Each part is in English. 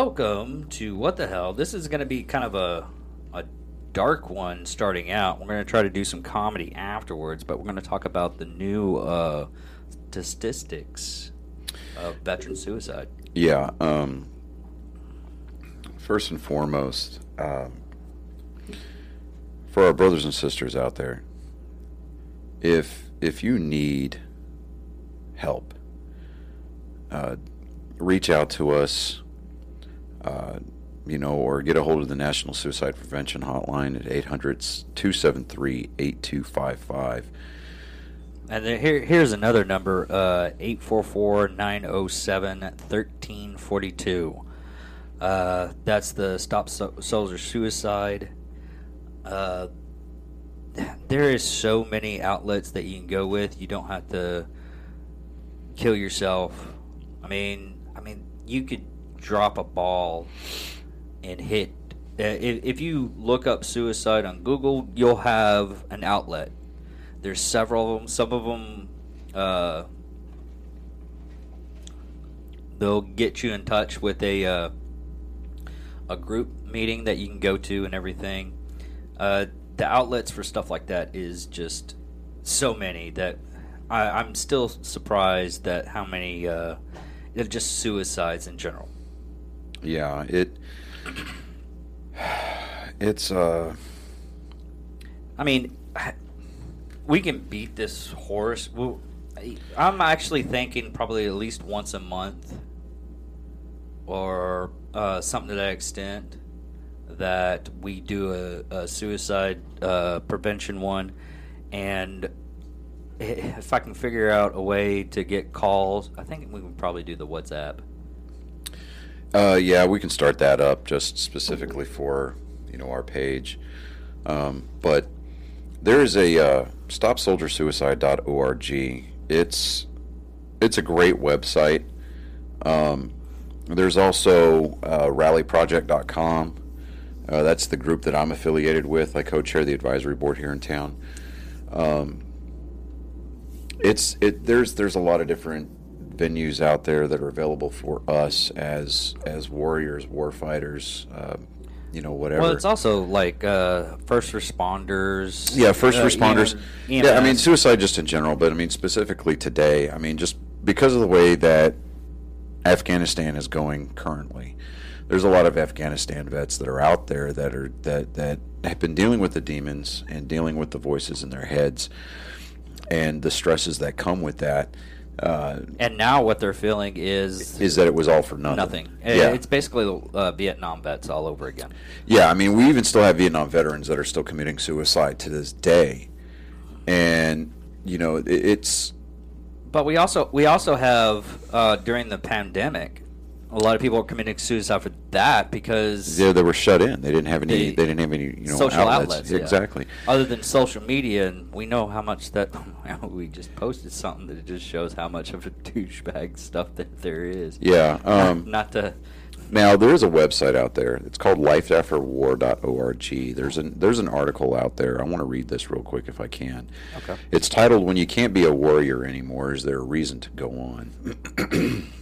welcome to what the hell. This is going to be kind of a a dark one starting out. We're going to try to do some comedy afterwards, but we're going to talk about the new uh, statistics of veteran suicide. Yeah. Um, first and foremost, um, for our brothers and sisters out there, if if you need help, uh, reach out to us. Uh, you know, or get a hold of the National Suicide Prevention Hotline at 800 273 8255. And here, here's another number uh, 844 907 1342. Uh, That's the Stop so- Soldier Suicide. Uh, there is so many outlets that you can go with. You don't have to kill yourself. I mean, I mean, you could drop a ball and hit. uh, If, you look up suicide on Google, you'll have an outlet. There's several of them. Some of them, uh, they'll get you in touch with a uh, a group meeting that you can go to and everything. Uh, the outlets for stuff like that is just so many that I, I'm still surprised that how many uh, just suicides in general. Yeah, it it's uh I mean, we can beat this horse. Well, I'm actually thinking probably at least once a month, or uh, something to that extent, that we do a, a suicide uh, prevention one, and if I can figure out a way to get calls, I think we can probably do the WhatsApp. Uh, yeah, we can start that up just specifically for you know our page. Um, but there is a uh, stopsoldiersuicide.org. It's it's a great website. Um, there's also uh, rallyproject.com. Uh, that's the group that I'm affiliated with. I co-chair the advisory board here in town. Um, it's it there's there's a lot of different venues out there that are available for us as as warriors, war fighters, uh, you know, whatever. Well, it's also like uh, first responders. yeah, first uh, responders. Yeah, I mean suicide just in general, but I mean specifically today. I mean just because of the way that Afghanistan is going currently. There's a lot of Afghanistan vets that are out there that are that that have been dealing with the demons and dealing with the voices in their heads and the stresses that come with that. Uh, And now what they're feeling is is that it was all for nothing. nothing. Yeah. It's basically uh, Vietnam vets all over again. Yeah, I mean, we even still have Vietnam veterans that are still committing suicide to this day, and you know, it, it's But we also we also have uh, during the pandemic, a lot of people are committing suicide for that because they, they were shut in. They didn't have any. The they didn't have any. You know, social outlets. outlets, yeah. exactly. other than social media, and we know how much that we just posted something that just shows how much of a douchebag stuff that there is. Yeah. Um, Not to Now there is a website out there. It's called lifeafterwar.org. There's an there's an article out there. I want to read this real quick if I can. Okay. It's titled "When You Can't Be a Warrior Anymore, Is There a Reason to Go On?"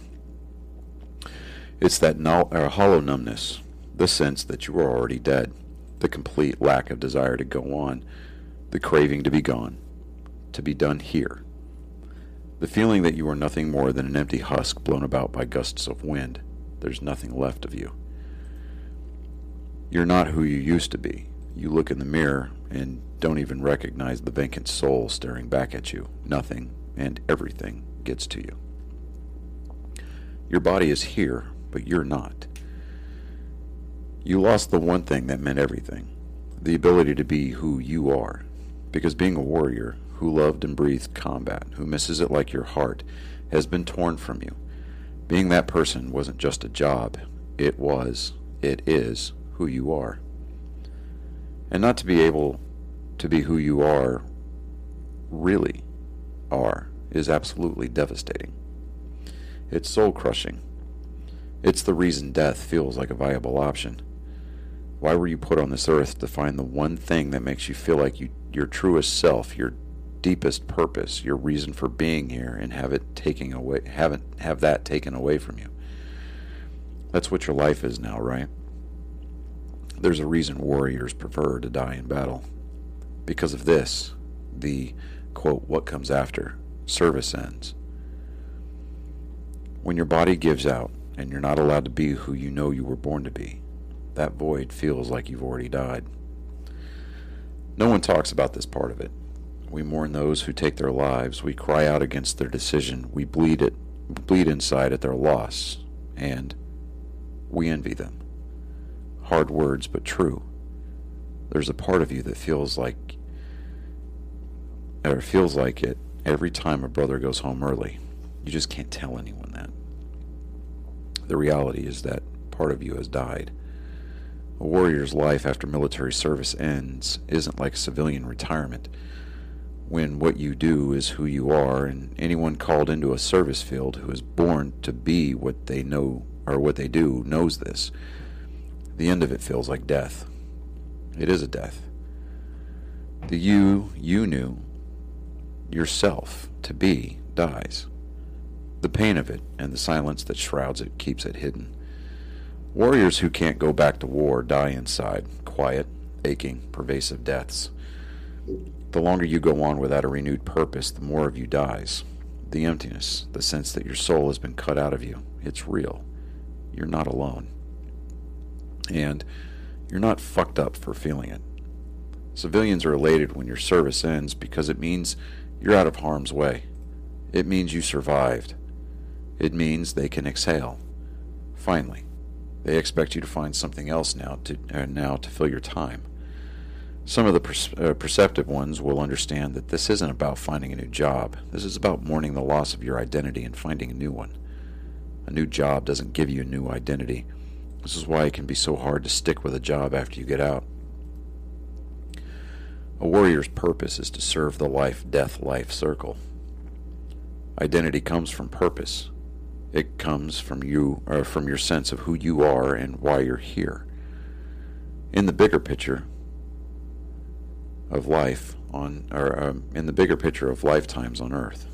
it's that no, uh, hollow numbness, the sense that you are already dead, the complete lack of desire to go on, the craving to be gone, to be done here, the feeling that you are nothing more than an empty husk blown about by gusts of wind. There's nothing left of you. You're not who you used to be. You look in the mirror and don't even recognize the vacant soul staring back at you. Nothing and everything gets to you. Your body is here, but you're not. You lost the one thing that meant everything the ability to be who you are. Because being a warrior who loved and breathed combat, who misses it like your heart, has been torn from you. Being that person wasn't just a job, it was, it is who you are. And not to be able to be who you are, really are, is absolutely devastating. It's soul crushing. It's the reason death feels like a viable option. Why were you put on this earth to find the one thing that makes you feel like you, your truest self, your deepest purpose, your reason for being here, and have it taking away, haven't have that taken away from you? That's what your life is now, right? There's a reason warriors prefer to die in battle. Because of this, the quote, what comes after, service ends. When your body gives out and you're not allowed to be who you know you were born to be, that void feels like you've already died. No one talks about this part of it. We mourn those who take their lives. We cry out against their decision. We bleed it, bleed inside at their loss, and we envy them. Hard words, but true. There's a part of you that feels like, or feels like it every time a brother goes home early. You just can't tell anyone that. The reality is that part of you has died. A warrior's life after military service ends isn't like civilian retirement when what you do is who you are, and anyone called into a service field who is born to be what they know or what they do knows this. The end of it feels like death. It is a death. The you you knew yourself to be dies. The pain of it and the silence that shrouds it keeps it hidden. Warriors who can't go back to war die inside, quiet, aching, pervasive deaths. The longer you go on without a renewed purpose, the more of you dies. The emptiness, the sense that your soul has been cut out of you, it's real. You're not alone. And you're not fucked up for feeling it. Civilians are elated when your service ends because it means you're out of harm's way. It means you survived. It means they can exhale. Finally, they expect you to find something else now to uh, now to fill your time. Some of the per- uh, perceptive ones will understand that this isn't about finding a new job. This is about mourning the loss of your identity and finding a new one. A new job doesn't give you a new identity. This is why it can be so hard to stick with a job after you get out. A warrior's purpose is to serve the life death life circle. Identity comes from purpose. It comes from you or from your sense of who you are and why you're here. In the bigger picture, of life on, or um, in the bigger picture of lifetimes on earth.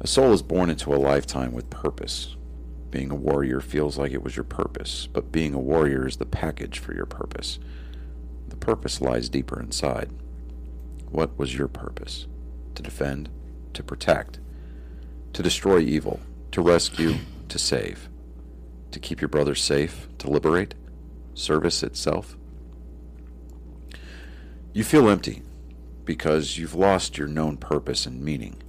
A soul is born into a lifetime with purpose. Being a warrior feels like it was your purpose, but being a warrior is the package for your purpose. The purpose lies deeper inside. What was your purpose? To defend, to protect, to destroy evil, to rescue, to save, to keep your brother safe, to liberate, service itself. You feel empty because you've lost your known purpose and meaning.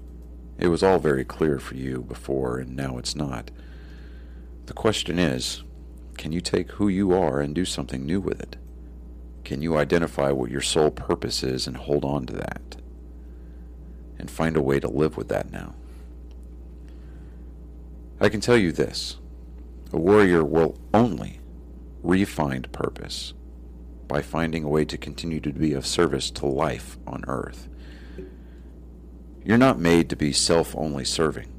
It was all very clear for you before, and now it's not. The question is can you take who you are and do something new with it? Can you identify what your sole purpose is and hold on to that? And find a way to live with that now? I can tell you this a warrior will only refind purpose by finding a way to continue to be of service to life on earth. You're not made to be self only serving.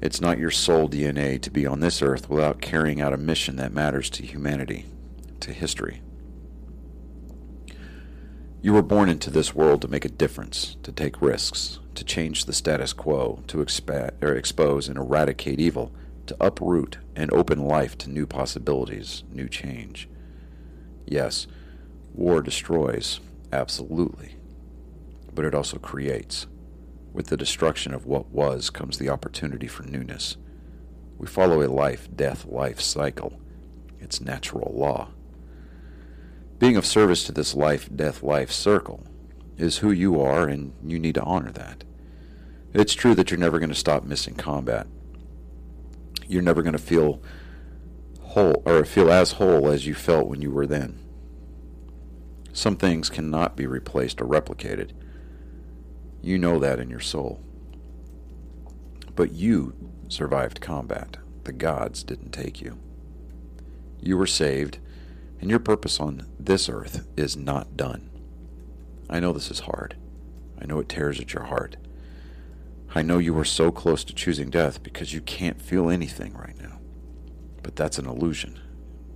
It's not your soul DNA to be on this earth without carrying out a mission that matters to humanity, to history. You were born into this world to make a difference, to take risks, to change the status quo, to expa- expose and eradicate evil, to uproot and open life to new possibilities, new change. Yes, war destroys, absolutely. But it also creates. With the destruction of what was comes the opportunity for newness. We follow a life death life cycle, its natural law. Being of service to this life death life circle is who you are, and you need to honor that. It's true that you're never going to stop missing combat. You're never going to feel whole or feel as whole as you felt when you were then. Some things cannot be replaced or replicated. You know that in your soul. But you survived combat. The gods didn't take you. You were saved, and your purpose on this earth is not done. I know this is hard. I know it tears at your heart. I know you are so close to choosing death because you can't feel anything right now. But that's an illusion.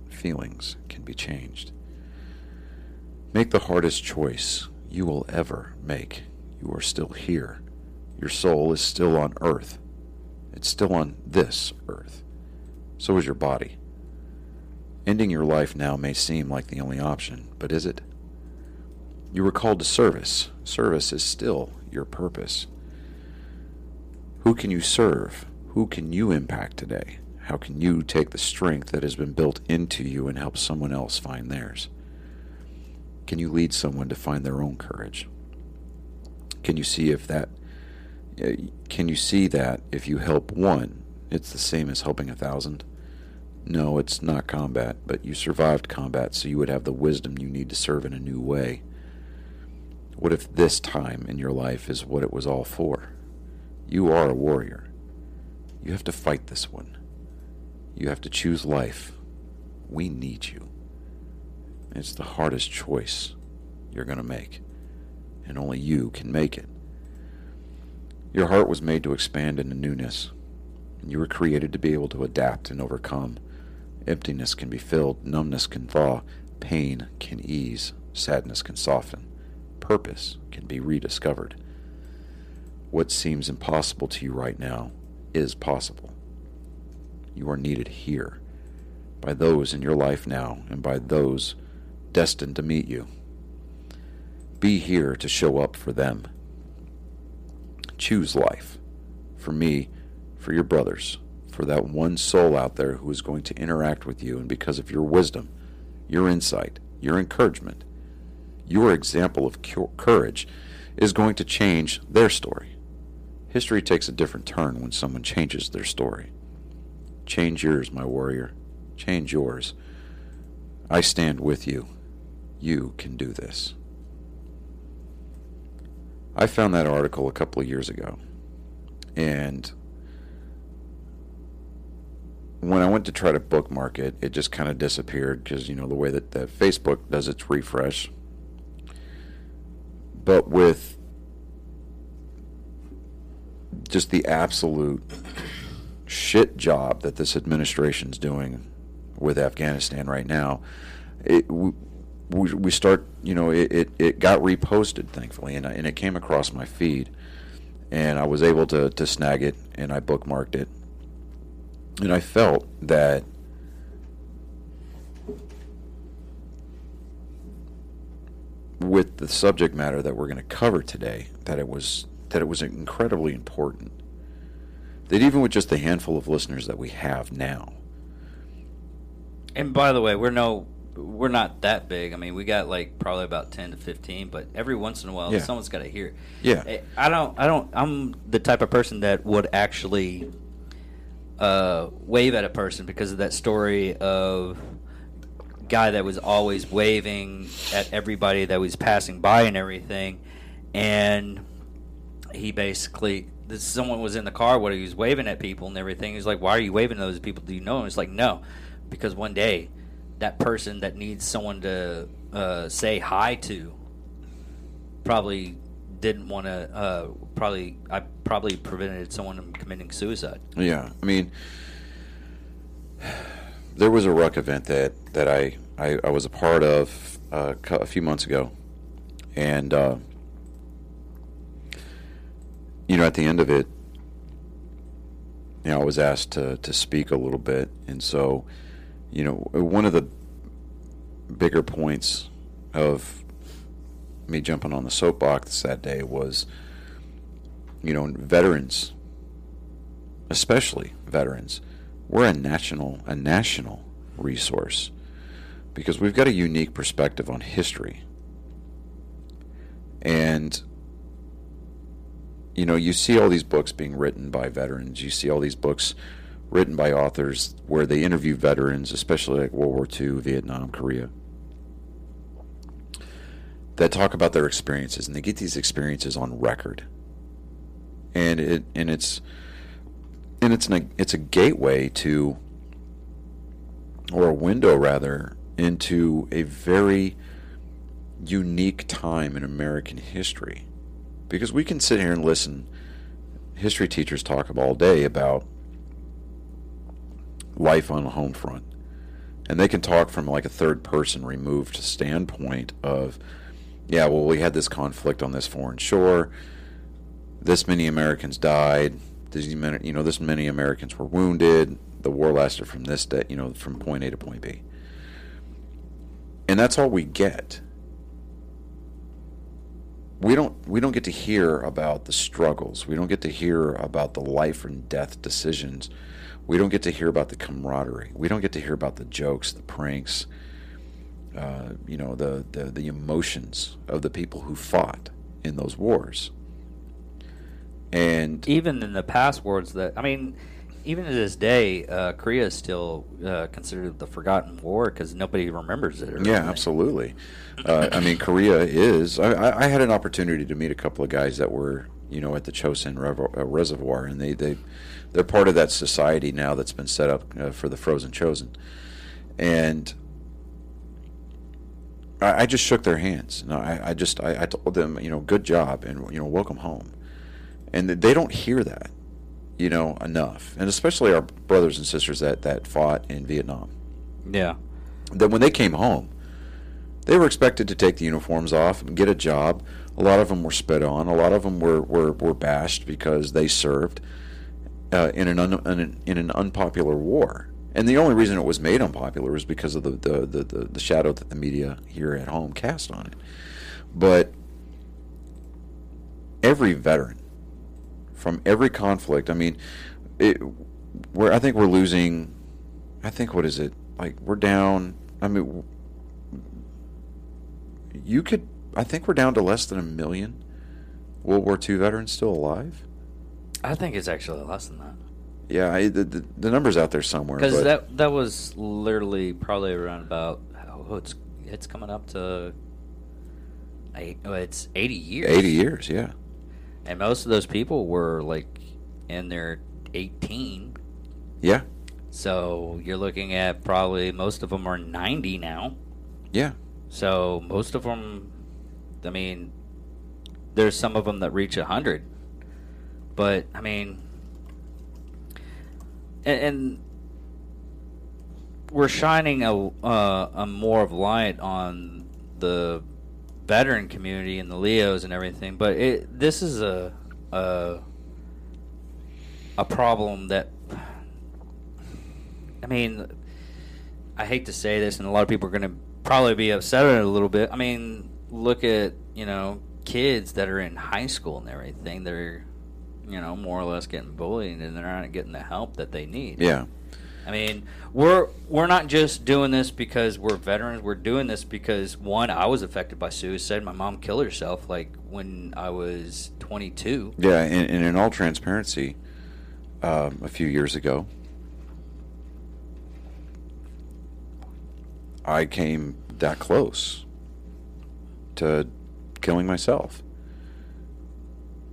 Feelings can be changed. Make the hardest choice you will ever make. You are still here. Your soul is still on earth. It's still on this earth. So is your body. Ending your life now may seem like the only option, but is it? You were called to service. Service is still your purpose. Who can you serve? Who can you impact today? How can you take the strength that has been built into you and help someone else find theirs? Can you lead someone to find their own courage? Can you see if that uh, can you see that if you help one, it's the same as helping a thousand? No, it's not combat, but you survived combat, so you would have the wisdom you need to serve in a new way. What if this time in your life is what it was all for? You are a warrior. You have to fight this one. You have to choose life. We need you. It's the hardest choice you're going to make, and only you can make it. Your heart was made to expand into newness, and you were created to be able to adapt and overcome. Emptiness can be filled, numbness can thaw, pain can ease, sadness can soften, purpose can be rediscovered. What seems impossible to you right now is possible. You are needed here by those in your life now and by those destined to meet you. Be here to show up for them. Choose life. For me, for your brothers, for that one soul out there who is going to interact with you, and because of your wisdom, your insight, your encouragement, your example of courage is going to change their story. History takes a different turn when someone changes their story. Change yours, my warrior. Change yours. I stand with you. You can do this. I found that article a couple of years ago. And when I went to try to bookmark it, it just kind of disappeared because, you know, the way that, that Facebook does its refresh. But with just the absolute shit job that this administration's doing with Afghanistan right now, it, we, we start, you know, it, it, it got reposted, thankfully, and, I, and it came across my feed. And I was able to, to snag it, and I bookmarked it. And I felt that with the subject matter that we're going to cover today, that it was that it was incredibly important. That even with just the handful of listeners that we have now. And by the way, we're no we're not that big. I mean, we got like probably about ten to fifteen, but every once in a while, yeah. someone's got to hear. Yeah, eh, I don't. I don't. I'm the type of person that would actually uh, wave at a person because of that story of guy that was always waving at everybody that was passing by and everything, and he basically this someone was in the car where he was waving at people and everything. He's like, "Why are you waving at those people? Do you know him?" It's like, "No, because one day." that person that needs someone to uh, say hi to probably didn't want to uh, probably I probably prevented someone from committing suicide. Yeah, I mean, there was a ruck event that that I I, I was a part of uh, a few months ago, and uh, you know at the end of it, you know I was asked to to speak a little bit, and so you know, one of the bigger points of me jumping on the soapbox that day was, you know, veterans, especially veterans, we're a national a national resource because we've got a unique perspective on history. And you know, you see all these books being written by veterans. You see all these books written by authors where they interview veterans, especially like World War II, Vietnam, Korea, that talk about their experiences, and they get these experiences on record. And it and it's and it's an, it's a gateway to or a window rather into a very unique time in American history because we can sit here and listen history teachers talk all day about life on the home front. And they can talk from like a third person removed standpoint of, yeah, well, we had this conflict on this foreign shore. This many Americans died. These many, you know, this many Americans were wounded. The war lasted from this day, you know, from point A to point B. And that's all we get. We don't we don't get to hear about the struggles. We don't get to hear about the life and death decisions. We don't get to hear about the camaraderie. We don't get to hear about the jokes, the pranks, uh, you know, the, the the emotions of the people who fought in those wars. And even in the past wars that I mean, even to this day, uh, Korea is still uh, considered the forgotten war because nobody remembers it. or Yeah, absolutely. Uh, I mean, Korea is. I, I had an opportunity to meet a couple of guys that were, you know, at the Chosin Revo- uh, Reservoir, and they they they're part of that society now that's been set up uh, for the Frozen Chosin, and I, I just shook their hands. No, I, I just I, I told them, you know, good job, and you know, welcome home, and they don't hear that, you know, enough, and especially our brothers and sisters that that fought in Vietnam Yeah. that when they came home, they were expected to take the uniforms off and get a job. A lot of them were spit on. A lot of them were, were, were bashed because they served uh, in an un, in, in an unpopular war. And the only reason it was made unpopular was because of the, the, the, the, the shadow that the media here at home cast on it. But every veteran from every conflict, I mean, it, we're, I think we're losing. I think what is it like? We're down. I mean, you could. I think we're down to less than a million World War II veterans still alive. I think it's actually less than that Yeah, I, the, the the numbers out there somewhere. because that that was literally probably around about oh, it's it's coming up to eight, oh, it's eighty years. eighty years. Yeah, and most of those people were like in their eighteen. yeah, So you're looking at probably most of them are ninety now. yeah, So most of them, I mean, there's some of them that reach a hundred, but I mean, and, and we're shining a, uh, a more of light on the veteran community and the LEOs and everything, but it this is a a, a problem that I mean, I hate to say this, and a lot of people are going to probably be upset at it a little bit. I mean, look at you know kids that are in high school and everything. They're you know more or less getting bullied, and they're not getting the help that they need. yeah, I mean, we're we're not just doing this because we're veterans. We're doing this because one, I was affected by suicide. My mom killed herself like when I was 22. yeah. And, and in all transparency, um, a few years ago, I came that close to killing myself.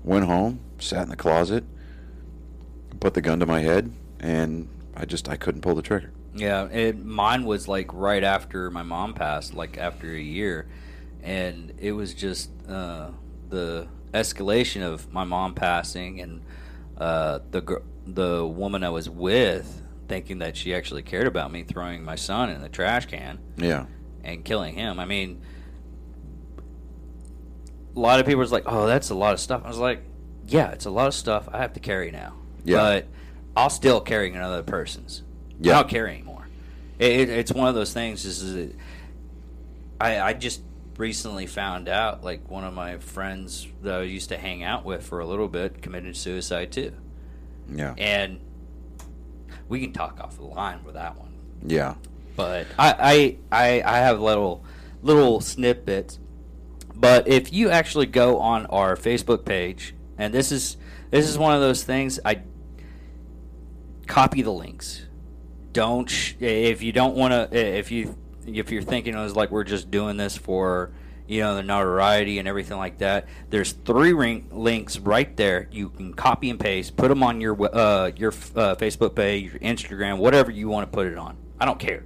Went home, sat in the closet, put the gun to my head, and I just I couldn't pull the trigger. Yeah, it, mine was like right after my mom passed, like after a year, and it was just uh, the escalation of my mom passing and uh, the gr- the woman I was with thinking that she actually cared about me, throwing my son in the trash can Yeah, and killing him. I mean, a lot of people was like, "Oh, that's a lot of stuff." I was like, "Yeah, it's a lot of stuff I have to carry now." Yeah. But I'll still carry another person's. Yeah. I don't carry anymore. It, it, it's one of those things. Is, is I I just recently found out like one of my friends that I used to hang out with for a little bit committed suicide too, yeah, and we can talk off the line with that one yeah, but I, I I I have little little snippets. But if you actually go on our Facebook page, and this is this is one of those things, I copy the links. Don't sh- if you don't want to if you if you're thinking it was like we're just doing this for you know the notoriety and everything like that. There's three ring- links right there. You can copy and paste, put them on your uh, your uh, Facebook page, your Instagram, whatever you want to put it on. I don't care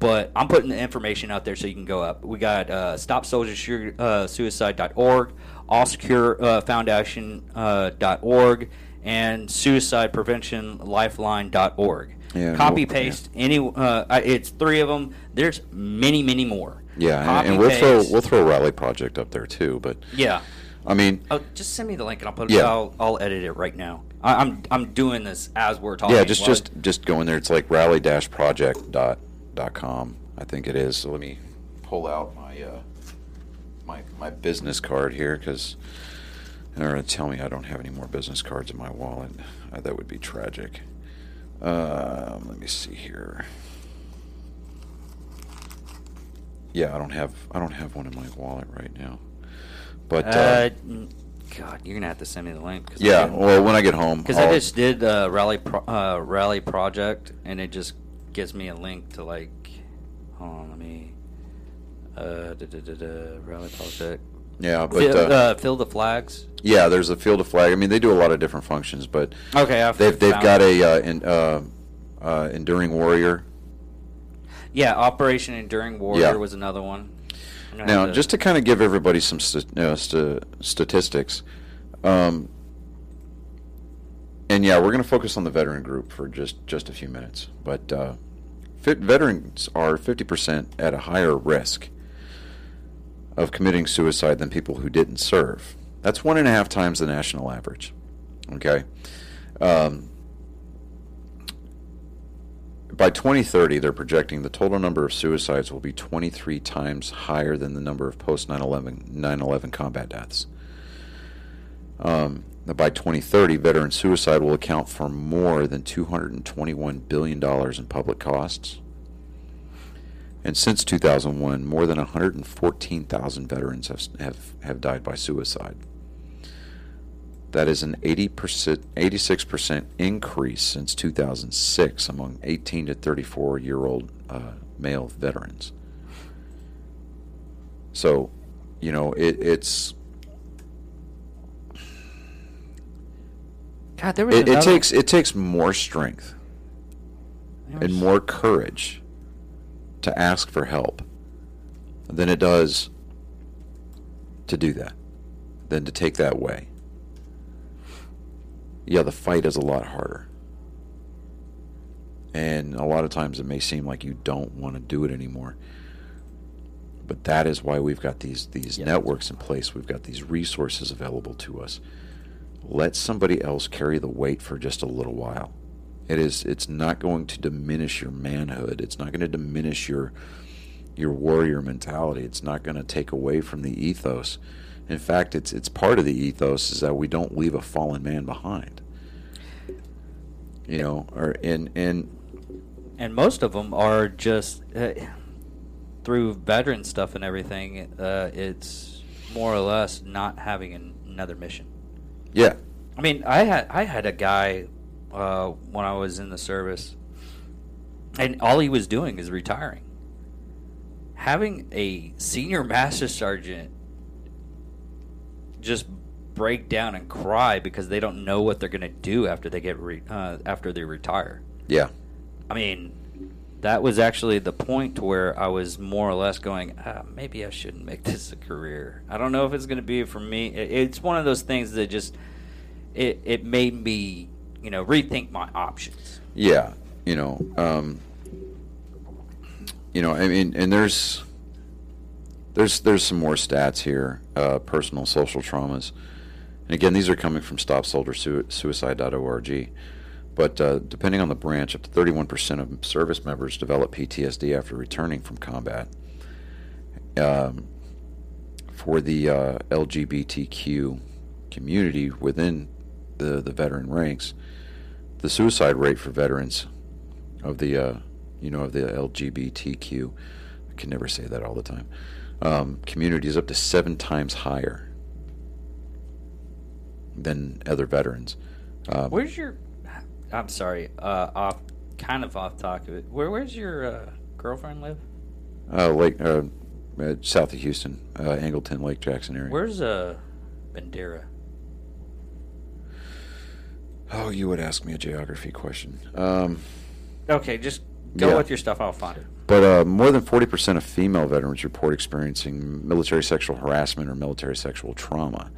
but I'm putting the information out there so you can go up. We got uh, StopSoldierSuicide.org, AllSecureFoundation.org, and SuicidePreventionLifeline.org. Yeah, Copy no- paste any. Uh, it's three of them. There's many, many more. Yeah, and, Copy and we'll throw we'll throw Rally Project up there too. But Yeah. I mean, Oh, just send me the link and I'll put. it. Yeah. I'll, I'll edit it right now. I, I'm I'm doing this as we're talking. yeah, just Well, just just go in there. It's like rally dash project dot dot com. I think it is. So let me pull out my uh, my my business card here because they're gonna tell me I don't have any more business cards in my wallet. Uh, that would be tragic. Um, let me see here. Yeah, I don't have I don't have one in my wallet right now. But Uh, uh, God, you're gonna have to send me the link. Cause yeah, well, when I get home, because I just did uh, rally pro, uh, rally project, and it just gives me a link to like. Hold on, let me. Uh, da, da, da, da, rally project. Yeah, but fill, uh, uh, fill the flags. Yeah, there's a field of flag. I mean, they do a lot of different functions, but Okay, I've they've they've found got a uh, in, uh, uh, enduring warrior. Yeah, Operation Enduring Warrior Yeah. was another one. I'm gonna Now, have to- just to kind of give everybody some st- uh, st- statistics, um, and yeah, we're going to focus on the veteran group for just just a few minutes. But uh, fit veterans are 50% at a higher risk of committing suicide than people who didn't serve. That's one and a half times the national average. Okay. Um, by 2030, they're projecting the total number of suicides will be 23 times higher than the number of post 9/11 9/11 combat deaths. Um, by 2030, veteran suicide will account for more than 221 billion dollars in public costs. And since 2001, more than 114,000 veterans have, have have died by suicide. That is an 80%, 86% increase since 2006 among 18 to 34 year old uh, male veterans. So, you know, it, it's God, there was it, it takes it takes more strength and more courage to ask for help than it does to do that, than to take that way. Yeah, the fight is a lot harder. And a lot of times it may seem like you don't want to do it anymore. But that is why we've got these these Yeah. networks in place. We've got these resources available to us. Let somebody else carry the weight for just a little while. It is it's not going to diminish your manhood. It's not going to diminish your your warrior mentality. It's not going to take away from the ethos. In fact, it's it's part of the ethos is that we don't leave a fallen man behind. You know, or and and and most of them are just uh, through veteran stuff and everything. Uh, it's more or less not having an, another mission. yeah, I mean, I had I had a guy uh, when I was in the service, and all he was doing is retiring. Having a senior master sergeant just break down and cry because they don't know what they're going to do after they get re- uh, after they retire. yeah, I mean, that was actually the point where I was more or less going, ah, maybe I shouldn't make this a career. I don't know if it's going to be for me. It, it's one of those things that just it it made me, you know, rethink my options. yeah. You know, um, you know. I mean, and there's there's there's some more stats here. Uh, personal social traumas, and again, these are coming from StopSoldierSuicide.org. But uh, depending on the branch, up to 31% of service members develop PTSD after returning from combat. Um, for the uh, LGBTQ community within the, the veteran ranks, the suicide rate for veterans of the uh, you know of the LGBTQ, I can never say that all the time. Um, community is up to seven times higher than other veterans. Um, Where's your? I'm sorry, uh, off kind of off topic. Where where's your uh, girlfriend live? uh, Lake uh, uh, south of Houston, uh, Angleton, Lake Jackson area. Where's uh, Bandera? Oh, you would ask me a geography question. Um, Okay, just go Yeah. with your stuff. I'll find it. But uh, more than 40% of female veterans report experiencing military sexual harassment or military sexual trauma.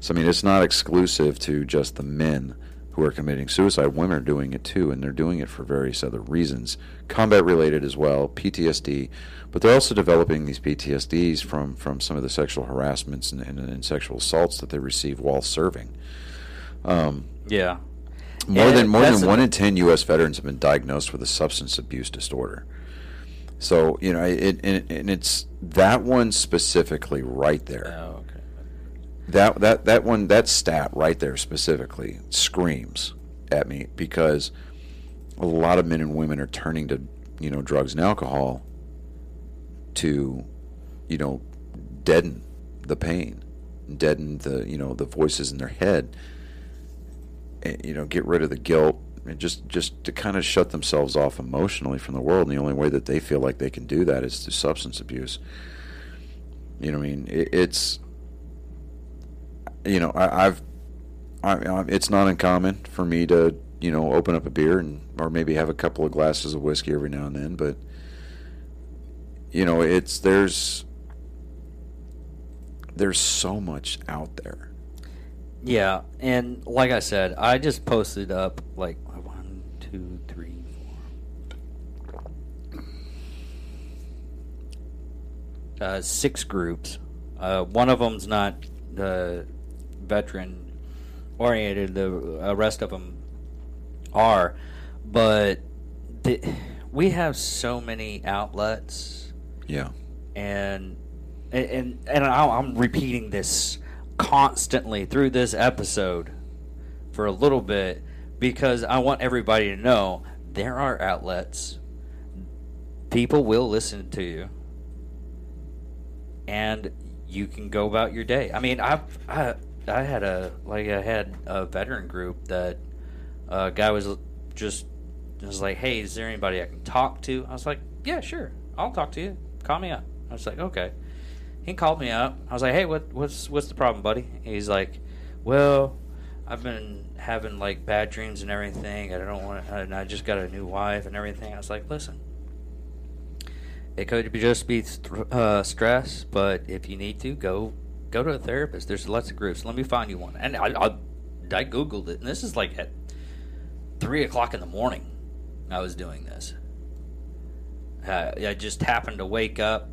So, I mean, it's not exclusive to just the men who are committing suicide. Women are doing it too, and they're doing it for various other reasons, combat related as well, PTSD. But they're also developing these PTSDs from, from some of the sexual harassments and, and, and sexual assaults that they receive while serving. Um, Yeah. More And than more than one in ten U.S. veterans have been diagnosed with a substance abuse disorder. So you know, it, and, and it's that one specifically right there. Oh, okay. That that that one that stat right there specifically screams at me because a lot of men and women are turning to you know drugs and alcohol to you know deaden the pain, deaden the you know the voices in their head, you know get rid of the guilt and just just to kind of shut themselves off emotionally from the world. And the only way that they feel like they can do that is through substance abuse. You know, I mean, it, it's you know, I, I've, I, I, it's not uncommon for me to, you know, open up a beer and, or maybe have a couple of glasses of whiskey every now and then. But, you know, it's there's, there's so much out there. Yeah, and like I said, I just posted up like one, two, three, four, uh, six groups. Uh, one of them's not uh, veteran oriented. The uh, rest of them are, but the, we have so many outlets Yeah. and and and I- I'm repeating this constantly through this episode for a little bit because I want everybody to know there are outlets. People will listen to you, and you can go about your day. I mean, I've I I had a like I had a veteran group that a guy was just was like, "Hey, is there anybody I can talk to?" I was like, "Yeah, sure, I'll talk to you. Call me up." I was like, "Okay." He called me up. I was like, "Hey, what what's what's the problem, buddy?" He's like, "Well, I've been having like bad dreams and everything. I don't want, to, and I just got a new wife and everything." I was like, "Listen." It could just be uh, stress, but if you need to, go go to a therapist. There's lots of groups. Let me find you one. And I, I, I googled it, and this is like at three o'clock in the morning. I was doing this. Uh, I just happened to wake up.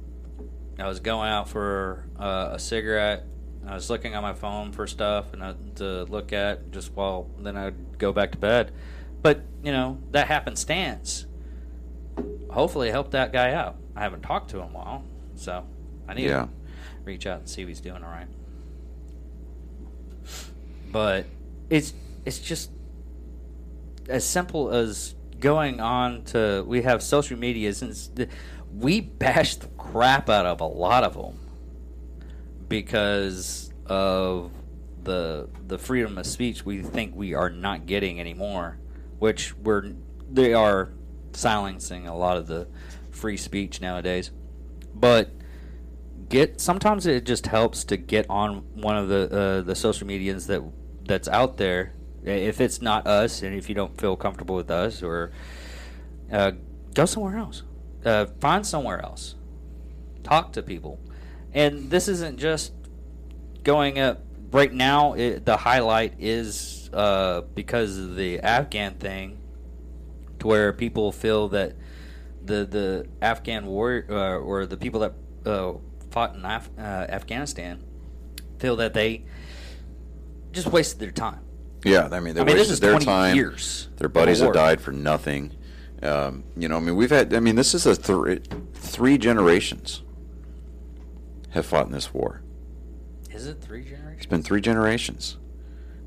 I was going out for uh, a cigarette. I was looking on my phone for stuff and uh, to look at just while then I'd go back to bed. But you know that happenstance. Hopefully, helped that guy out. I haven't talked to him in a while, so I need Yeah. to reach out and see if he's doing all right. But it's it's just as simple as going on to we have social media since the, we bash the crap out of a lot of them because of the the freedom of speech we think we are not getting anymore which we're they are silencing a lot of the free speech nowadays. But get sometimes it just helps to get on one of the uh, the social medias that that's out there. If it's not us and if you don't feel comfortable with us or uh, go somewhere else uh, find somewhere else talk to people and this isn't just going up right now it, the highlight is uh, because of the afghan thing to where people feel that the the Afghan war uh, or the people that uh, fought in Af- uh, Afghanistan feel that they just wasted their time. Yeah, I mean, they I mean, this wasted is their time. years Their buddies have died for nothing. Um, you know, I mean, we've had. I mean, this is a three three generations have fought in this war. Is it three generations? It's been three generations.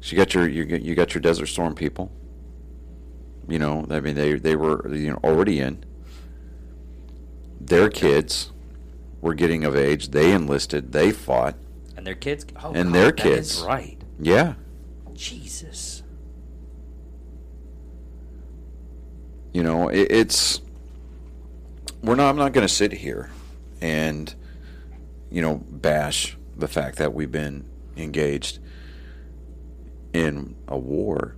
So you got your you got, you got your Desert Storm people. You know, I mean, they they were you know already in. Their kids were getting of age. They enlisted. They fought. And their kids. Oh, And God, their kids. right. Yeah, Jesus. You know it, it's we're not i'm not going to sit here and you know bash the fact that we've been engaged in a war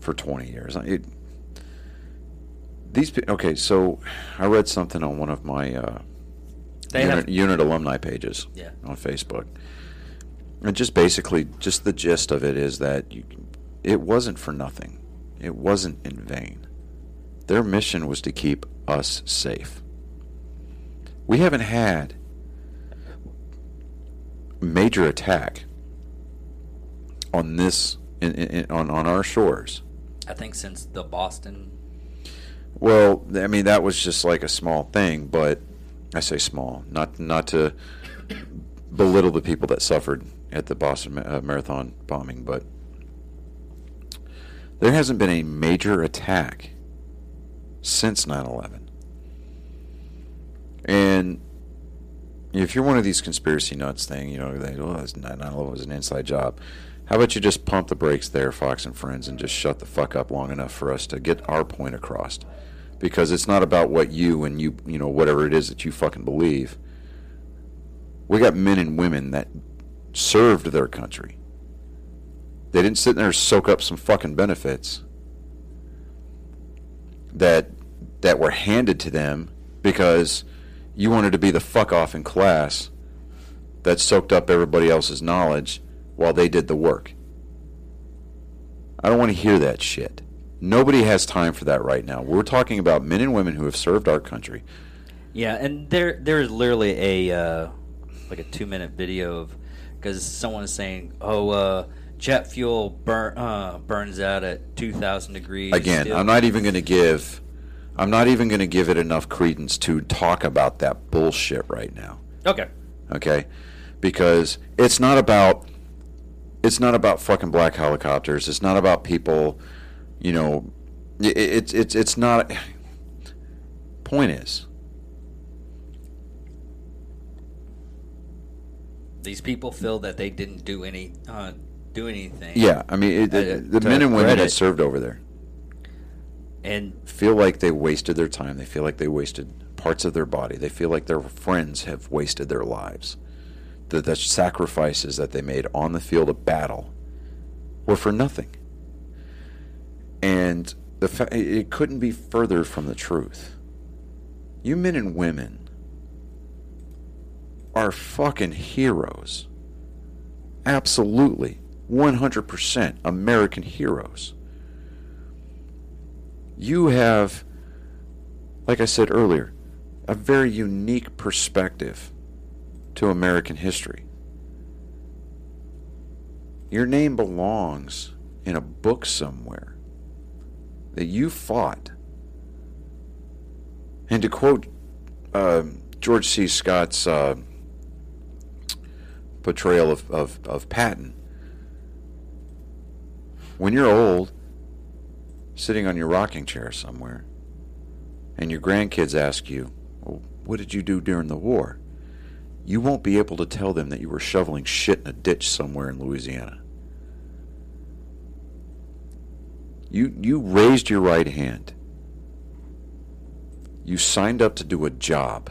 for 20 years it, these okay so i read something on one of my uh, unit, have- unit alumni pages Yeah. on facebook and just basically just the gist of it is that you it wasn't for nothing. It wasn't in vain. Their mission was to keep us safe. We haven't had major attack on this in, in, on on our shores. I think since the Boston. Well, I mean that was just like a small thing, but I say small, not not to belittle the people that suffered at the Boston uh, Marathon bombing, but there hasn't been a major attack since 9/11. And if you're one of these conspiracy nuts thing, you know, they, oh, 9/11 was an inside job. How about you just pump the brakes there, Fox and Friends, and just shut the fuck up long enough for us to get our point across? Because it's not about what you and you, you know, whatever it is that you fucking believe. We got men and women that served their country. They didn't sit there and soak up some fucking benefits that that were handed to them because you wanted to be the fuck off in class that soaked up everybody else's knowledge while they did the work. I don't want to hear that shit. Nobody has time for that right now. We're talking about men and women who have served our country. Yeah, and there there is literally a uh, like a two minute video of because someone is saying, "Oh, uh, jet fuel burn uh, burns out at two thousand degrees." Again. I'm not even going to give. I'm not even going to give it enough credence to talk about that bullshit right now. Okay. Okay, because it's not about it's not about fucking black helicopters. It's not about people, you know. It, it's it's it's not. Point is, These people feel that they didn't do any uh, do anything. yeah. I mean, it, Uh, the men and women that served over there And feel like they wasted their time. They feel like they wasted parts of their body. They feel like their friends have wasted their lives. The, the sacrifices that they made on the field of battle were for nothing. And the fa- it couldn't be further from the truth. You men and women are fucking heroes. Absolutely. 100% American heroes you have, like I said earlier, a very unique perspective to American history. Your name belongs in a book somewhere that you fought. And to quote uh, George C. Scott's uh, portrayal of, of, of Patton, when you're old, sitting on your rocking chair somewhere, and your grandkids ask you, well, What did you do during the war? You won't be able to tell them that you were shoveling shit in a ditch somewhere in Louisiana. You, you raised your right hand. You signed up to do a job,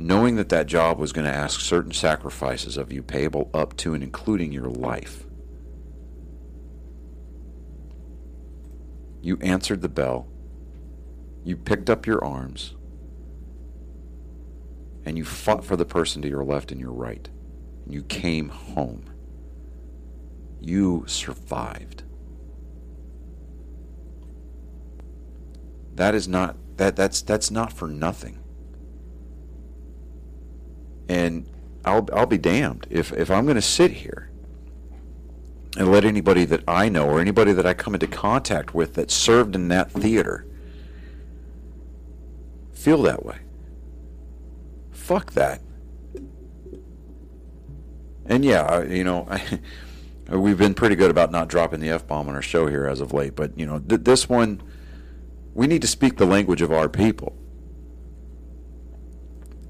knowing that that job was going to ask certain sacrifices of you, payable up to and including your life. You answered the bell. You picked up your arms. And you fought for the person to your left and your right. And you came home. You survived. That is not that that's that's not for nothing. And I'll I'll be damned if if I'm going to sit here and let anybody that I know or anybody that I come into contact with that served in that theater feel that way. Fuck that. And yeah, you know, I, we've been pretty good about not dropping the f bomb on our show here as of late, but you know, th- this one, we need to speak the language of our people.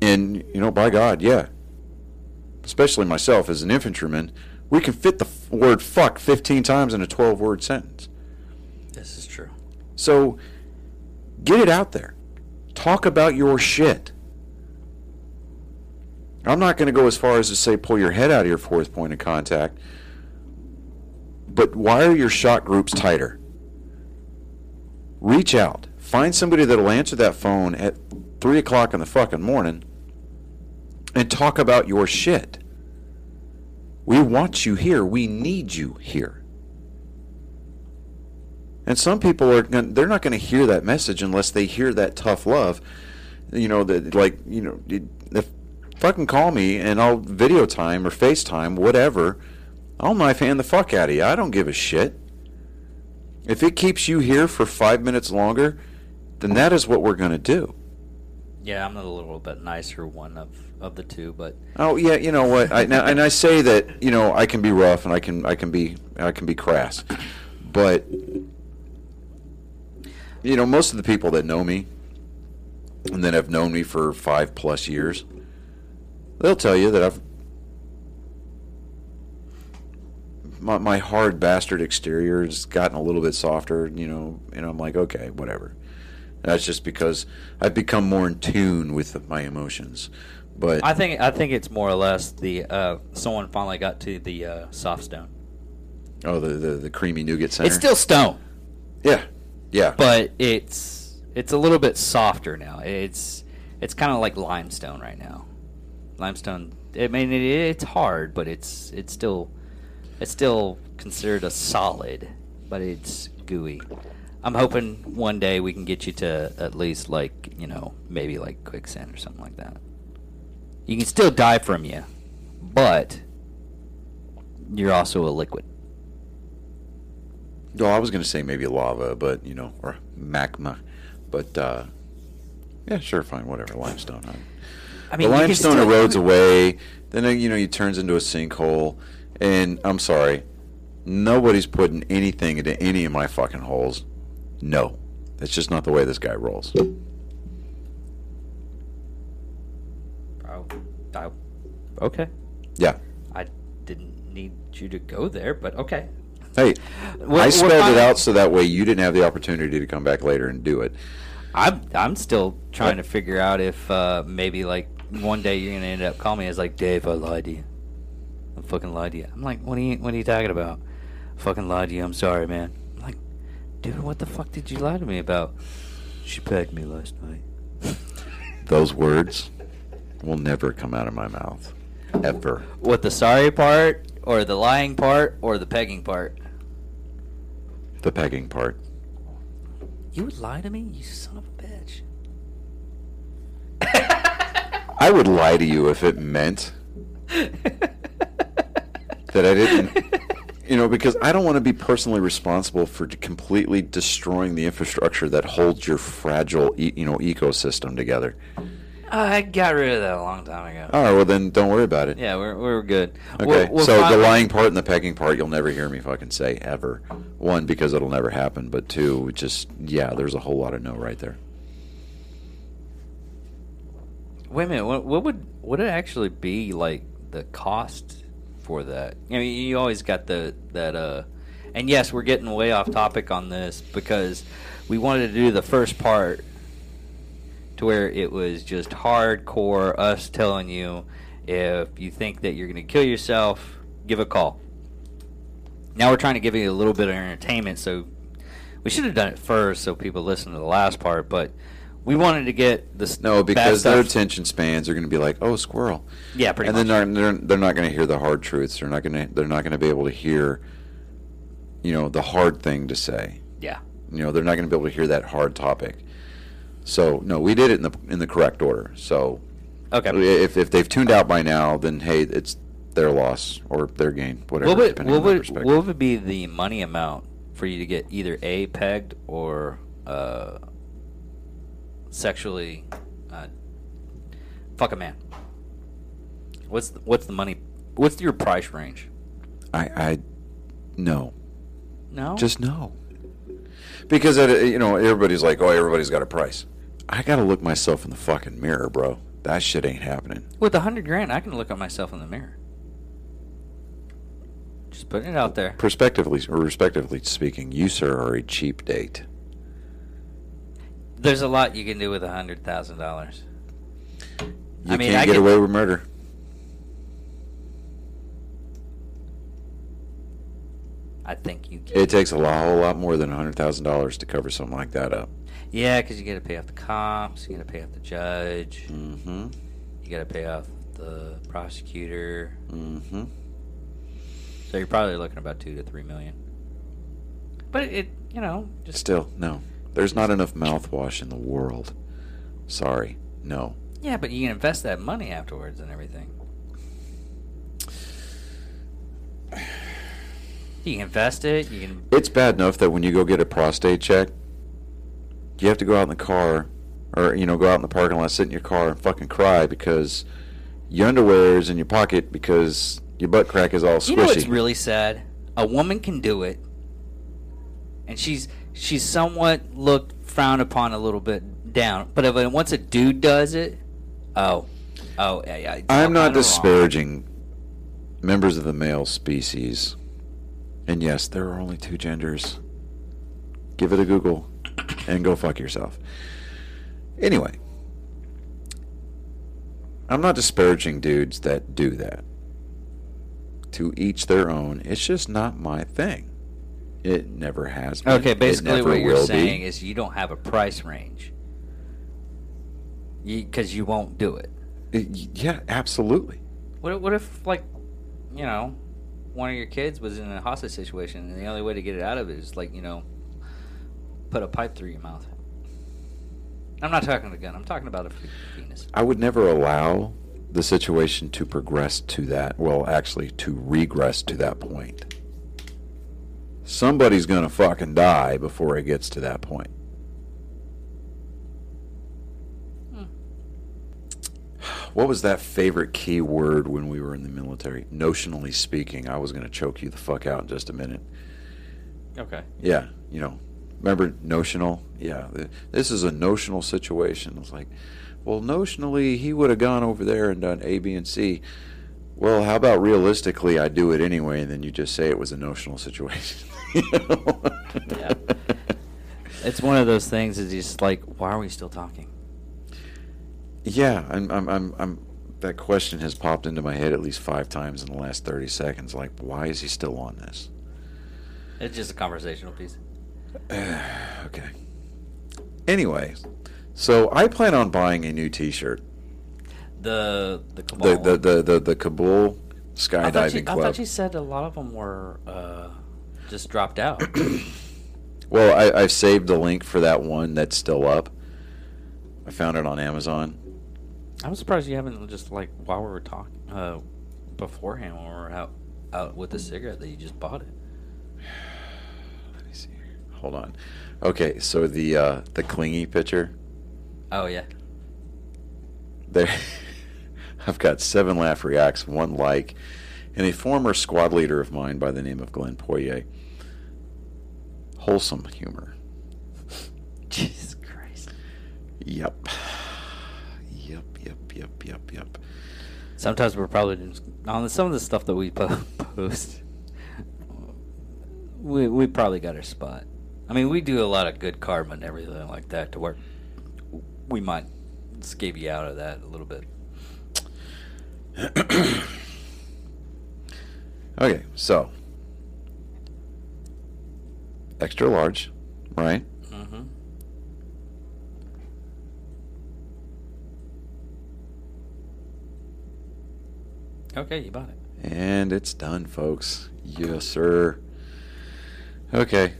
And you know, by God, yeah, especially myself as an infantryman, we can fit the f- word fuck 15 times in a 12 word sentence. this is true. So get it out there. Talk about your shit. I'm not going to go as far as to say pull your head out of your fourth point of contact, but wire your shot groups tighter. Reach out. Find somebody that'll answer that phone at 3 o'clock in the fucking morning and talk about your shit. We want you here. We need you here. And some people are they're not going to hear that message unless they hear that tough love. You know that like you know if fucking call me and I'll video time or FaceTime whatever. I'll knife hand the fuck out of you. I don't give a shit. If it keeps you here for five minutes longer, then that is what we're going to do. Yeah, I'm a little bit nicer one of, of the two, but Oh yeah, you know what? I now, and I say that you know I can be rough and I can I can be I can be crass, but you know most of the people that know me and that have known me for five plus years, they'll tell you that I've my, my hard bastard exterior has gotten a little bit softer. You know, and I'm like, okay, whatever. That's just because I've become more in tune with my emotions. But I think I think it's more or less the uh, someone finally got to the uh, soft stone. oh, the, the the creamy nougat center. It's still stone, yeah, yeah. but it's it's a little bit softer now. It's it's kind of like limestone right now. Limestone. I mean, it, it's hard, but it's it's still it's still considered a solid, but it's gooey. I'm hoping one day we can get you to at least like you know maybe like quicksand or something like that. You can still die from you, but you're also a liquid. No, I was going to say maybe lava, but you know, or magma, but uh, yeah, sure, fine, whatever. Limestone. Huh? I mean, the limestone erodes away. Then uh, you know, it turns into a sinkhole. And I'm sorry, nobody's putting anything into any of my fucking holes. No, that's just not the way this guy rolls. I- okay. Yeah. I didn't need you to go there, but okay. Hey, We're- I spelled it out so that way you didn't have the opportunity to come back later and do it. I'm I'm still trying to figure out if uh, maybe like one day you're gonna end up calling me as like Dave, I lied to you. I fucking lied to you. I'm like, what are you what are you talking about? I fucking lied to you. I'm sorry, man. I'm like, dude, what the fuck did you lie to me about? She pegged me last night. Those words will never come out of my mouth. Ever. What the sorry part, or the lying part, or the pegging part? The pegging part. You would lie to me, you son of a bitch. I would lie to you if it meant that I didn't, you know, because I don't want to be personally responsible for completely destroying the infrastructure that holds your fragile, e- you know, ecosystem together. I got rid of that a long time ago. All right, well then, don't worry about it. Yeah, we're we're good. Okay, We're- we're so the lying part and the pecking part, you'll never hear me fucking say ever. One, because it'll never happen, but two, just yeah, there's a whole lot of no right there. Wait a minute. What, what would would it actually be like the cost for that? I mean, you always got the that uh, and yes, we're getting way off topic on this because we wanted to do the first part to where it was just hardcore us telling you if you think that you're going to kill yourself, give a call. Now we're trying to give you a little bit of entertainment, so we should have done it first so people listen to the last part, but we wanted to get this No, because their attention spans are going to be like, "Oh, squirrel." Yeah, pretty and much. then they're, they're they're not going to hear the hard truths. They're not going to they're not going to be able to hear, you know, the hard thing to say. yeah. You know, they're not going to be able to hear that hard topic. So no, we did it in the in the correct order. So Okay. if if they've tuned out by now, then hey, it's their loss or their gain, whatever. What would what on would perspective. what would be the money amount for you to get either a pegged or uh, sexually uh, fuck a man? What's the, what's the money? What's your price range? I I no, No, just no. Because it, you know everybody's like, oh, everybody's got a price. I got to look myself in the fucking mirror, bro. That shit ain't happening. with a hundred grand, I can look at myself in the mirror. Just putting it out there. Prospectively or respectively speaking, you sir are a cheap date. There's a lot you can do with a hundred thousand dollars. You I mean, can't I get get- away with murder. I think you can. It takes a lot, whole lot more than hundred thousand dollars to cover something like that up. Yeah, because you got to pay off the cops, you got to pay off the judge, Mm-hmm. you got to pay off the prosecutor. Mm-hmm. So you're probably looking about two to three million. But it, you know, just Still, no. There's not enough mouthwash in the world. Sorry. No. yeah. But you can invest that money afterwards and everything. You can invest it. You can. It's bad enough that when you go get a prostate check, you have to go out in the car, or you know, go out in the parking lot, sit in your car, and fucking cry because your underwear is in your pocket because your butt crack is all squishy. You know what's really sad? A woman can do it, and she's she's somewhat looked frowned upon a little bit down. But if once a dude does it, oh, oh, yeah, yeah. I'm not kinda wrong. disparaging members of the male species, and yes, there are only two genders. Give it a Google, and go fuck yourself. Anyway, I'm not disparaging dudes that do that. To each their own. It's just not my thing. It never has been. Okay, basically what you're will be. saying is you don't have a price range. Because you, won't do it. It- yeah, absolutely. What, what if, like, you know, one of your kids was in a hostage situation and the only way to get it out of it is, like, you know, put a pipe through your mouth? I'm not talking a gun. I'm talking about a penis. I would never allow the situation to progress to that. Well, actually, to regress to that point. Somebody's gonna fucking die before it gets to that point. What was that favorite key word when we were in the military? Notionally speaking, I was gonna choke you the fuck out in just a minute. Okay. Yeah, you know, remember notional? Yeah, this is a notional situation. It's like, well, notionally, he would have gone over there and done A, B, and C. Well, how about realistically, I do it anyway, and then you just say it was a notional situation. You know? Yeah. It's one of those things. Is just like, why are we still talking? Yeah, I'm, I'm, I'm, I'm. That question has popped into my head at least five times in the last thirty seconds. Like, why is he still on this? It's just a conversational piece. okay. Anyway, so I plan on buying a new T-shirt. The the cabal. The the the the, the Kabul I skydiving thought, you, I thought you said a lot of them were uh, just dropped out. Well, I, I've saved the link for that one that's still up. I found it on Amazon. I'm surprised you haven't just like while we were talking uh, beforehand when we were out out with the cigarette that you just bought it. Let me see. here. Hold on. Okay, so the uh, the clingy picture Oh yeah. there. I've got seven laugh reacts, one like, and a former squad leader of mine by the name of Glenn Poirier. Wholesome humor. Jesus Christ. Yep. Yep. Yep. Yep. Yep. Sometimes we're probably just, on some of the stuff that we post. We we probably got our spot. I mean, we do a lot of good karma and everything like that to where we might you out of that a little bit. Okay, so extra large, right? Mm-hmm. Okay, you bought it. And it's done, folks. Yes, sir. Okay.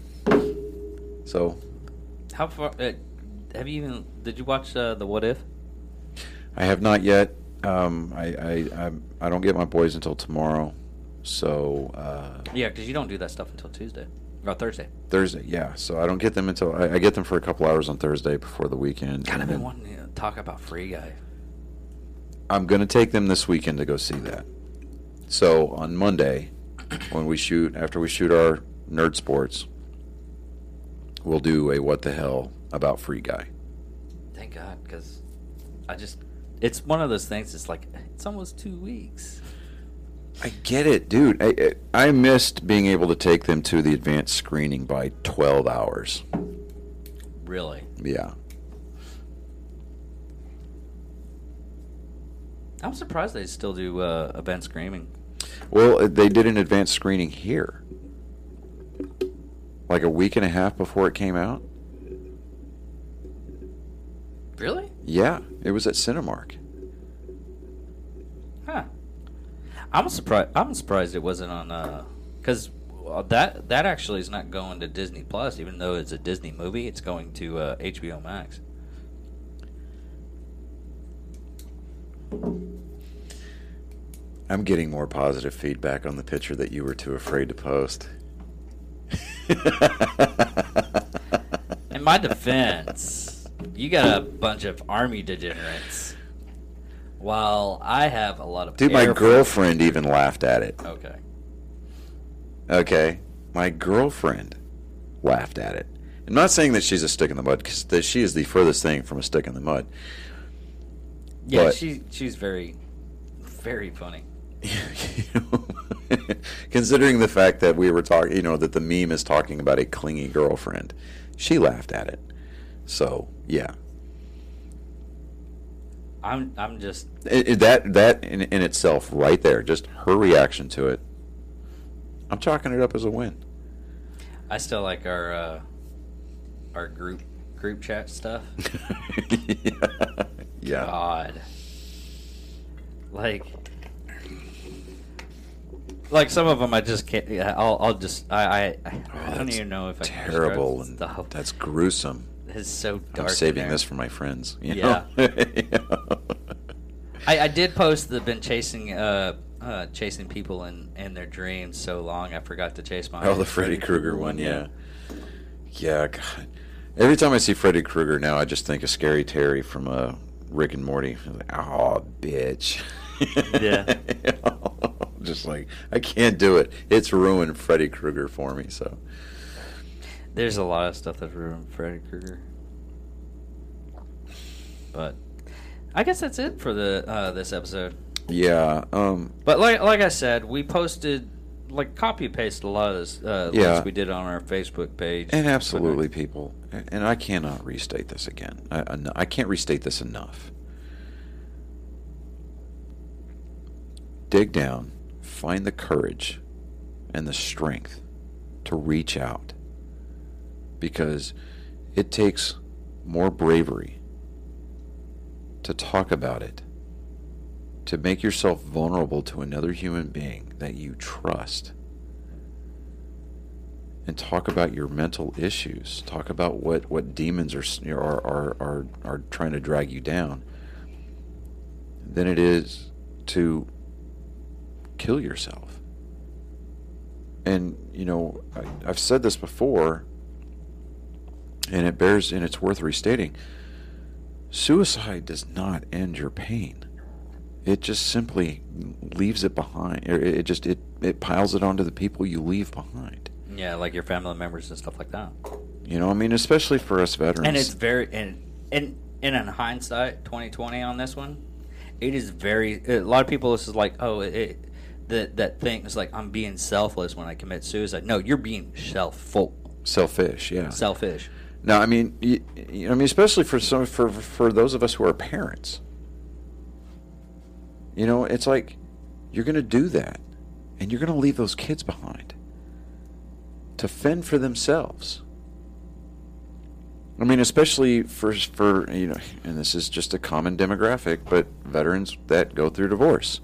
So How far? Uh, have you even? Did you watch uh, the What If? I have not yet. Um, I, I I I don't get my boys until tomorrow. So uh, Yeah, because you don't do that stuff until Tuesday or Thursday. Thursday, yeah. So I don't get them until I, I get them for a couple hours on Thursday before the weekend. God, and I've been wanting to talk about Free Guy. I'm gonna take them this weekend to go see that. So on Monday, when we shoot after we shoot our nerd sports, we'll do a what the hell about Free Guy. Thank God, because I just. It's one of those things. It's like it's almost two weeks. I get it, dude. I, I I missed being able to take them to the advanced screening by 12 hours. Really, Yeah. I'm surprised they still do uh, event screaming. Well, uh, they did an advanced screening here. Like a week and a half before it came out. Really? Yeah, it was at Cinemark. Huh. I'm surprised. I'm surprised it wasn't on uh, because that that actually is not going to Disney Plus, even though it's a Disney movie. It's going to uh, HBO Max. I'm getting more positive feedback on the picture that you were too afraid to post. In my defense, you got a bunch of army degenerates, while I have a lot of. Dude, my girlfriend even laughed at it. Okay. Okay, my girlfriend laughed at it. I'm not saying that she's a stick in the mud because she is the furthest thing from a stick in the mud. Yeah, But- she she's very, very funny. You know, Considering the fact that we were talking, you know, that the meme is talking about a clingy girlfriend, she laughed at it. So yeah, I'm I'm just It- it- that that in, in itself, right there, just her reaction to it, I'm chalking it up as a win. I still like our uh, our group group chat stuff. yeah. yeah. God. Like, like some of them, I just can't. yeah, I'll, I'll just, I, I, I don't that's even know if I can Terrible and stuff. that's gruesome. It's so dark. I'm in saving there. this for my friends. you Yeah. know? I, I did post the been chasing, uh, uh, chasing people in in their dreams so long. I forgot to chase my. Oh, the Freddy Krueger one, yeah. Yeah, God. Every time I see Freddy Krueger now, I just think of Scary Terry from uh, Rick and Morty. Like, oh, bitch. Yeah. Just like, I can't do it. It's ruined Freddy Krueger for me, so. There's a lot of stuff that's ruined Freddy Krueger. But I guess that's it for the uh, this episode. Yeah, um, But like like I said, we posted like copy paste a lot of this uh, Yeah. we did on our Facebook page. and absolutely, people, and I cannot restate this again. I, I I can't restate this enough. Dig down, find the courage and the strength to reach out because it takes more bravery to talk about it, to make yourself vulnerable to another human being that you trust and talk about your mental issues. Talk about what, what demons are, are are are are trying to drag you down. Than it is to kill yourself. And you know, I, I've said this before, and it bears and it's worth restating. Suicide does not end your pain. It just simply leaves it behind. It just it, it piles it onto the people you leave behind. yeah, like your family members and stuff like that. You know, I mean, especially for us veterans. And it's very and and and in hindsight, 2020 on this one, it is very. A lot of people this is like, oh, it that that thing is like I'm being selfless when I commit suicide. No, you're being selfful, selfish. Yeah. selfish. No, I mean, you, you know, I mean, especially for some for for those of us who are parents. You know, it's like you're going to do that, and you're going to leave those kids behind to fend for themselves. I mean, especially for for you know, and this is just a common demographic, but veterans that go through divorce.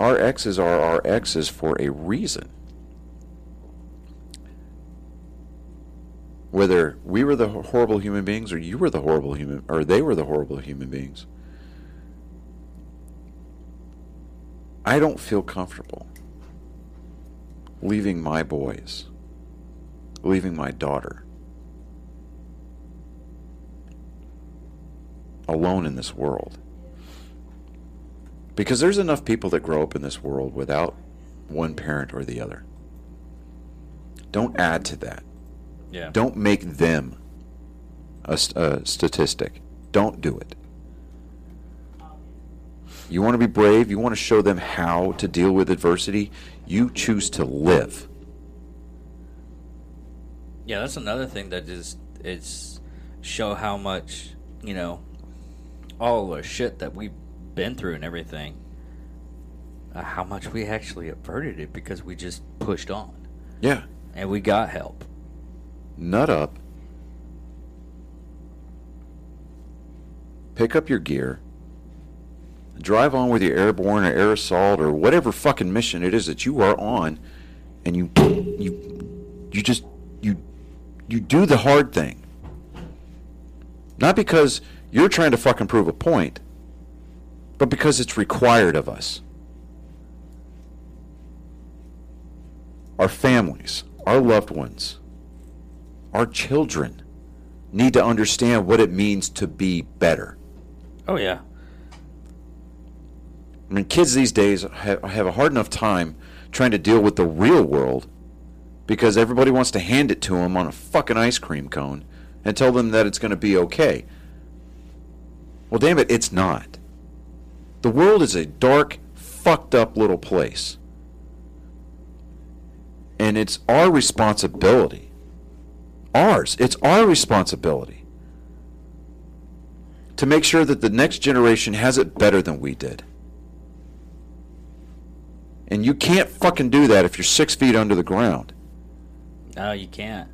Our exes are our exes for a reason. Whether we were the horrible human beings or you were the horrible human or they were the horrible human beings. I don't feel comfortable leaving my boys, leaving my daughter alone in this world. Because there's enough people that grow up in this world without one parent or the other. Don't add to that. Yeah. Don't make them a, a statistic. Don't do it. You want to be brave, you want to show them how to deal with adversity, you choose to live. Yeah, that's another thing that is it's show how much you know all the shit that we've been through and everything. Uh, how much we actually averted it because we just pushed on Yeah. and we got help. Nut up. Pick up your gear Drive on with your airborne or air assault or whatever fucking mission it is that you are on, and you you you just you you do the hard thing. Not because you're trying to fucking prove a point, but because it's required of us. Our families, our loved ones, our children need to understand what it means to be better. Oh yeah. I mean, kids these days have, have a hard enough time trying to deal with the real world because everybody wants to hand it to them on a fucking ice cream cone and tell them that it's going to be okay. Well, damn it, it's not. The world is a dark, fucked up little place. And it's our responsibility. Ours. It's our responsibility to make sure that the next generation has it better than we did. And you can't fucking do that if you're six feet under the ground. No, you can't.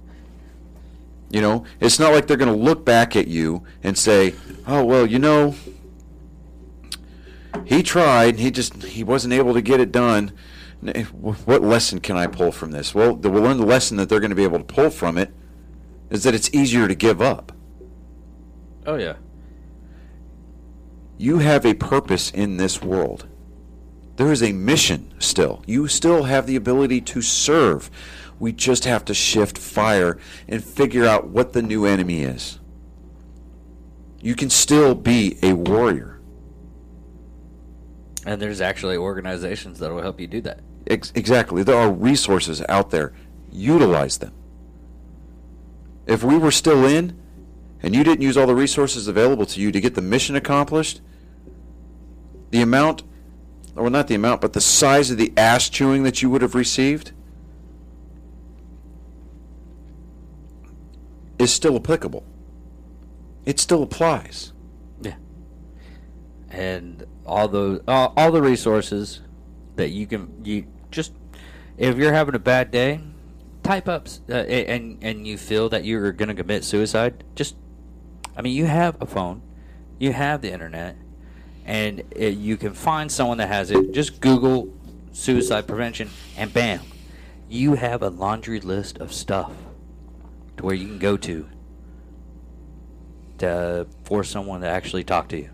You know, it's not like they're going to look back at you and say, "Oh, well, you know, he tried, he just he wasn't able to get it done." Eh, what lesson can I pull from this? Well, we'll learn the lesson that they're going to be able to pull from it is that it's easier to give up. Oh yeah. You have a purpose in this world. There is a mission still. You still have the ability to serve. We just have to shift fire and figure out what the new enemy is. You can still be a warrior. And there's actually organizations that will help you do that. Ex- exactly. There are resources out there. Utilize them. If we were still in and you didn't use all the resources available to you to get the mission accomplished, the amount, or not the amount, but the size of the ass chewing that you would have received is still applicable. It still applies. Yeah. And all those all, all the resources that you can you just if you're having a bad day, type up uh, and and you feel that you're going to commit suicide, just I mean, you have a phone, you have the internet, and it, you can find someone that has it. Just Google suicide prevention, and bam, you have a laundry list of stuff to where you can go to to for someone to actually talk to you.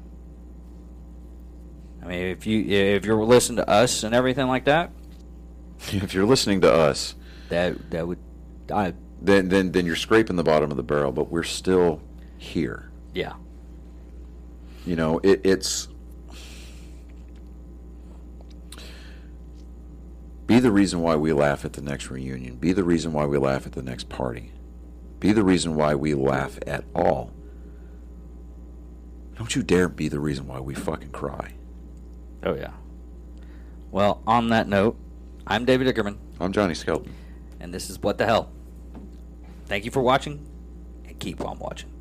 I mean, if you if you're listening to us and everything like that, If you're listening to us, that that would, I then then then you're scraping the bottom of the barrel, but we're still here. yeah, You know, it, it's be the reason why we laugh at the next reunion. Be the reason why we laugh at the next party. Be the reason why we laugh at all. Don't you dare be the reason why we fucking cry. Oh yeah. Well, on that note, I'm David Ickerman, I'm Johnny Skelton. and this is what the hell. Thank you for watching, and keep on watching.